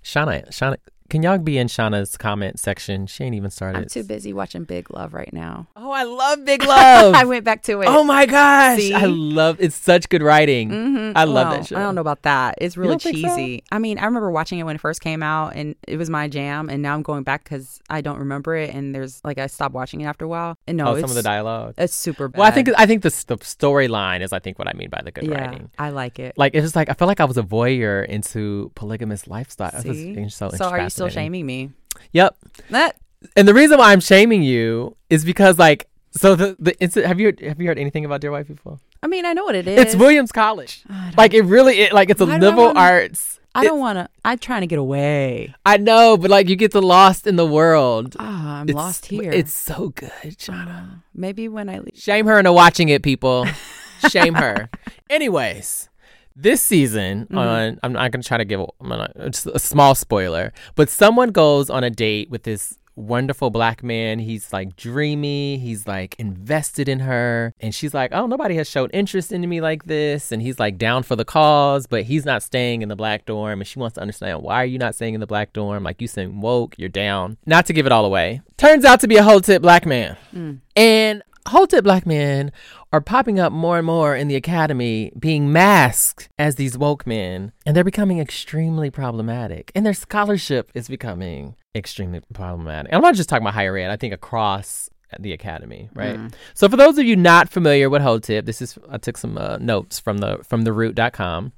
Shauna, Shauna, can y'all be in Shauna's comment section? She ain't even started. I'm too busy watching Big Love right now. Oh, I love Big *laughs* Love. I went back to it. oh my gosh, See? I love. It's such good writing. Mhm. I love Well, that show. I don't know about that. It's really don't so? cheesy. I mean, I remember watching it when it first came out, and it was my jam. And now I'm going back because I don't remember it, and there's like I stopped watching it after a while. And no, oh, it's, some of the dialogue. it's super bad. Well, I think I think the the storyline is I think what I mean by the good yeah, writing. I like it. Like it was like I felt like I was a voyeur into polygamous lifestyle. It was See? so, so are you still shaming me? Yep. That And the reason why I'm shaming you is because like so the the incident, have you have you heard anything about Dear White People? I mean, I know what it is. It's Williams College. Like it really it, like it's a Why do I liberal wanna- arts. I don't want to. I'm trying to get away. I know, but like you get the lost in the world. Ah, I'm It's- lost here. It's so good, Shauna. Ah, maybe when I leave. Shame her into watching it, people. *laughs* Shame her. *laughs* Anyways, this season Mm-hmm. on I'm not gonna try to give a, I'm not, just a small spoiler, but someone goes on a date with this wonderful black man. He's like dreamy. He's like invested in her. And she's like, oh, nobody has showed interest in me like this. And he's like down for the cause, but he's not staying in the black dorm. And she wants to understand why are you not staying in the black dorm? Like you seem woke, you're down. Not to give it all away. Turns out to be a Hotep black man. Mm. And Hotep black men are popping up more and more in the academy, being masked as these woke men, and they're becoming extremely problematic. And their scholarship is becoming extremely problematic. And I'm not just talking about higher ed, I think across the academy, right? Mm. So for those of you not familiar with Hotep, this is I took some uh, notes from the from the root.com.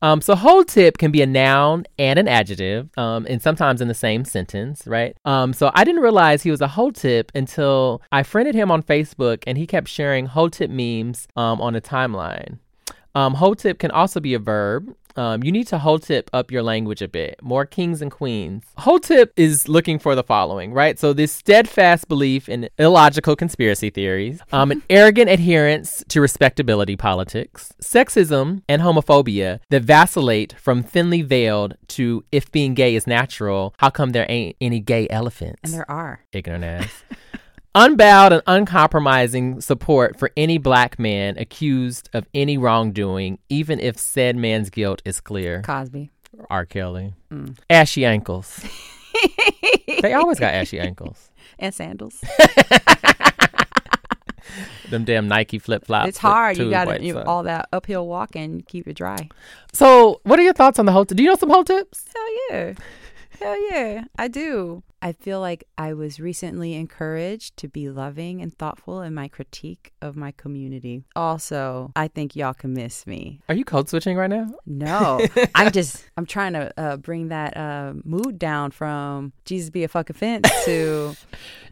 Um, so Hotep can be a noun and an adjective, um, and sometimes in the same sentence, right? Um, so I didn't realize he was a Hotep until I friended him on Facebook, and he kept sharing Hotep memes um, on a timeline. Um, Hotep can also be a verb. Um, you need to Hotep up your language a bit. More kings and queens. Hotep is looking for the following, right? So this steadfast belief in illogical conspiracy theories, um, an *laughs* arrogant adherence to respectability politics, sexism and homophobia that vacillate from thinly veiled to if being gay is natural, how come there ain't any gay elephants? And there are. ignorant ass. *laughs* Unbowed and uncompromising support for any black man accused of any wrongdoing, even if said man's guilt is clear. Cosby. R. Kelly. Mm. Ashy ankles. *laughs* they always got ashy ankles. and sandals. *laughs* Them damn Nike flip flops. it's hard. You got to all that uphill walking, keep it dry. So, what are your thoughts on the whole? Do you know some Hoteps? Hell yeah. Hell yeah. I do. I feel like I was recently encouraged to be loving and thoughtful in my critique of my community. Also, I think y'all can miss me. Are you code switching right now? No, *laughs* I'm just, I'm trying to uh, bring that uh, mood down from Jesus be a fucking fence *laughs* to,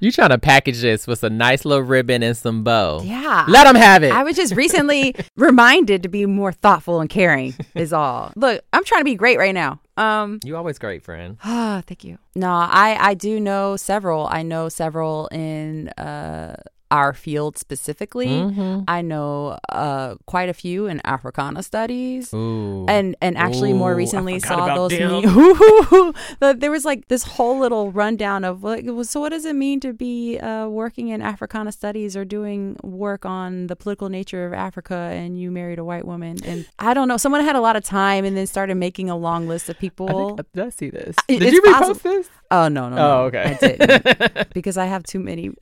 You trying to package this with a nice little ribbon and some bow? yeah. Let them have it. I was just recently *laughs* reminded to be more thoughtful and caring, is all. Look, I'm trying to be great right now. Um, you always great, friend. Ah, *sighs* thank you. No, I I do know several. I know several in uh our field specifically. Mhm. I know uh quite a few in Africana studies. Ooh. And and actually more Ooh, I recently saw those me- *laughs* there was like this whole little rundown of like so what does it mean to be uh, working in Africana studies or doing work on the political nature of Africa and you married a white woman and I don't know someone had a lot of time and then started making a long list of people I think, did I see this? Did it's you repost possible. this? Oh no, no, no. Oh, okay. I didn't *laughs* because I have too many.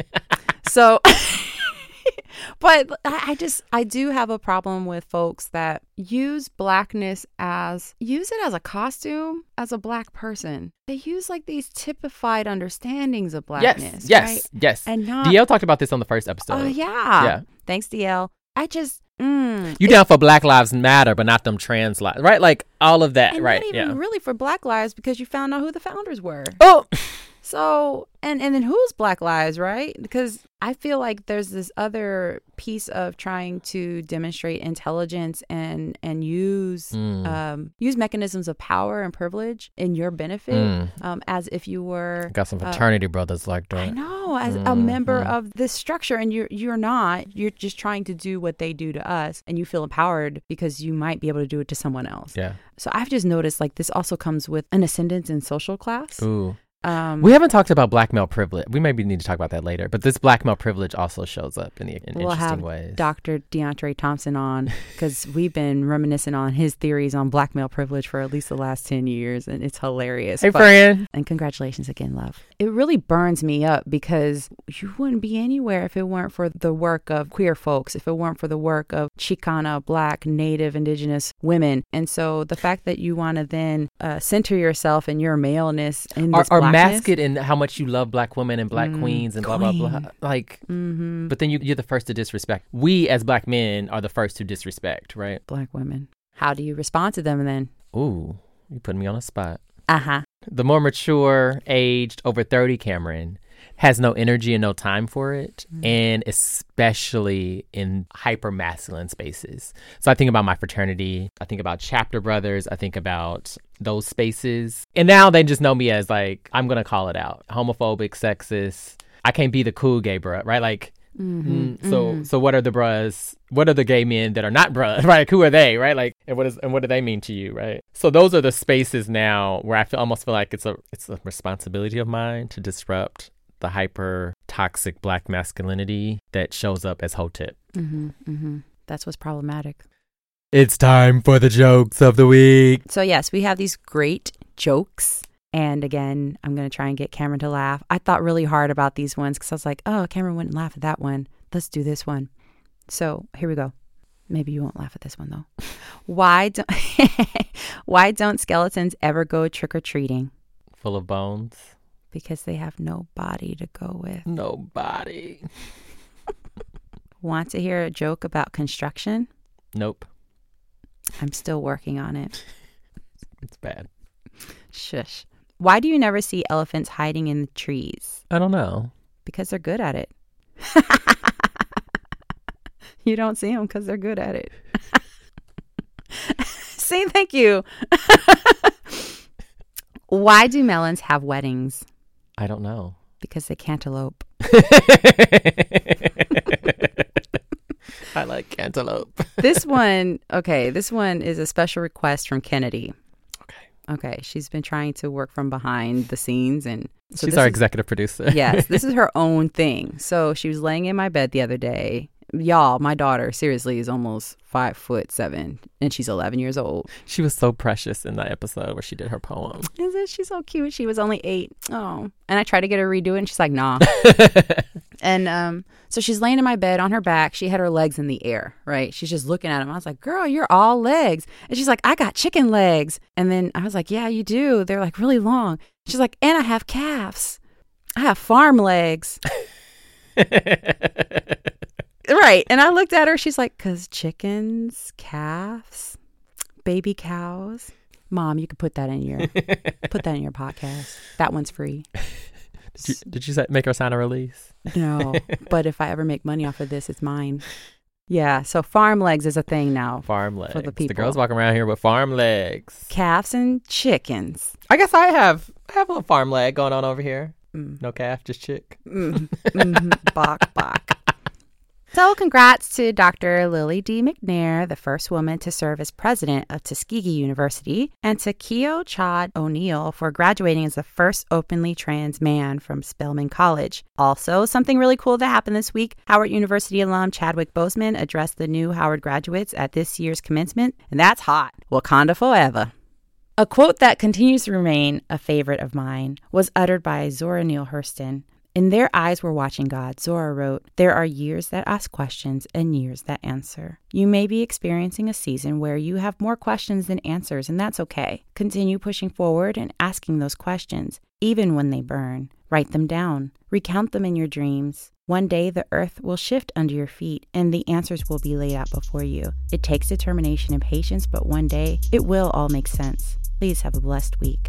So, *laughs* but I just I do have a problem with folks that use blackness as use it as a costume as a black person. They use like these typified understandings of blackness, yes, yes, right? yes. And not. DL talked about this on the first episode. Oh yeah. Yeah. Thanks, DL. I just. Mm, You down for Black Lives Matter, but not them trans lives, right? Like all of that, right? not even Yeah. really for Black Lives because you found out who the founders were. Oh, So, and and then who's Black Lives, right? Because I feel like there's this other piece of trying to demonstrate intelligence and and use Mm. um, use mechanisms of power and privilege in your benefit, Mm. um, as if you were. got some uh, fraternity brothers like I that. know, as a member Mhm. of this structure, and you're you're not. You're just trying to do what they do to us, and you feel empowered because you might be able to do it to someone else. Yeah. So I've just noticed like this also comes with an ascendance in social class. Ooh. Um, We haven't talked about black male privilege. We maybe need to talk about that later. But this black male privilege also shows up in, the, in we'll interesting have ways. Dr. DeAndre Thompson on because we've been reminiscing on his theories on black male privilege for at least the last 10 years, and it's hilarious. hey, But- friend. And congratulations again, love. It really burns me up because you wouldn't be anywhere if it weren't for the work of queer folks, if it weren't for the work of Chicana, Black, Native, Indigenous women. And so the fact that you want to then uh, center yourself in your maleness in this or blackness, mask it in how much you love black women and black Mm, queens and blah, blah, blah. queen. Like, hmm but then you, you're the first to disrespect. We as black men are the first to disrespect, right? Black women. How do you respond to them then? Ooh, you putting me on a spot. Uh huh. The more mature, aged, over 30 Cameron has no energy and no time for it, Mm. and especially in hyper masculine spaces. So I think about my fraternity, I think about chapter brothers, I think about those spaces. And now they just know me as like, I'm going to call it out homophobic, sexist. I can't be the cool gay bruh, right? Like, Mm-hmm. Mm, so so what are the bras? What are the gay men that are not bras? *laughs* Right? Like, Who are they? Right? Like and what is and what do they mean to you? Right? So those are the spaces now where I feel almost feel like it's a it's a responsibility of mine to disrupt the hyper toxic black masculinity that shows up as Hotep. Mm-hmm, mm-hmm. That's what's problematic. It's time for the jokes of the week. So, yes, we have these great jokes. And again, I'm going to try and get Cameron to laugh. I thought really hard about these ones because I was like, oh, Cameron wouldn't laugh at that one. Let's do this one. So, here we go. Maybe you won't laugh at this one though. *laughs* Why don't *laughs* Why don't skeletons ever go trick or treating? Full of bones. Because they have no body to go with. No body. *laughs* Want to hear a joke about construction? Nope. I'm still working on it. *laughs* It's bad. Shush. Why do you never see elephants hiding in the trees? I don't know. Because they're good at it. *laughs* you don't see them because they're good at it. See, thank you. Why do melons have weddings? I don't know. Because they cantaloupe. *laughs* I like cantaloupe. this one, okay, this one is a special request from Kennedy. Okay. Okay, she's been trying to work from behind the scenes and so she's our is, executive producer. yes, this is her *laughs* own thing. So she was laying in my bed the other day y'all, my daughter seriously is almost five foot seven, and she's eleven years old. She was so precious in that episode where she did her poem. Is it? She's so cute. She was only eight. Oh, and I tried to get her to redo it, and she's like, nah. *laughs* and um, so she's laying in my bed on her back. She had her legs in the air, right? She's just looking at him. I was like, girl, you're all legs, and she's like, I got chicken legs. And then I was like, yeah, you do. They're like really long. She's like, and I have calves. I have farm legs. *laughs* right. And I looked at her. She's like, because chickens, calves, baby cows. Mom, you could put that in your *laughs* put that in your podcast. That one's free. *laughs* Did you, did you make her sign a release? No, *laughs* but if I ever make money off of this, it's mine. Yeah, so farm legs is a thing now. Farm legs for the people. The girls walking around here with farm legs. Calves and chickens. I guess I have I have a farm leg going on over here. Mm. No calf, just chick. Mm. Mm-hmm. bok bok. So, congrats to Dr. Lily D. McNair, the first woman to serve as president of Tuskegee University, and to Keo Chad O'Neill for graduating as the first openly trans man from Spelman College. Also, something really cool that happened this week Howard University alum Chadwick Boseman addressed the new Howard graduates at this year's commencement, and that's hot. Wakanda forever. A quote that continues to remain a favorite of mine was uttered by Zora Neale Hurston. In their eyes were watching God, Zora wrote, There are years that ask questions and years that answer. You may be experiencing a season where you have more questions than answers, and that's okay. Continue pushing forward and asking those questions, even when they burn. Write them down, recount them in your dreams. One day the earth will shift under your feet and the answers will be laid out before you. It takes determination and patience, but one day it will all make sense. Please have a blessed week.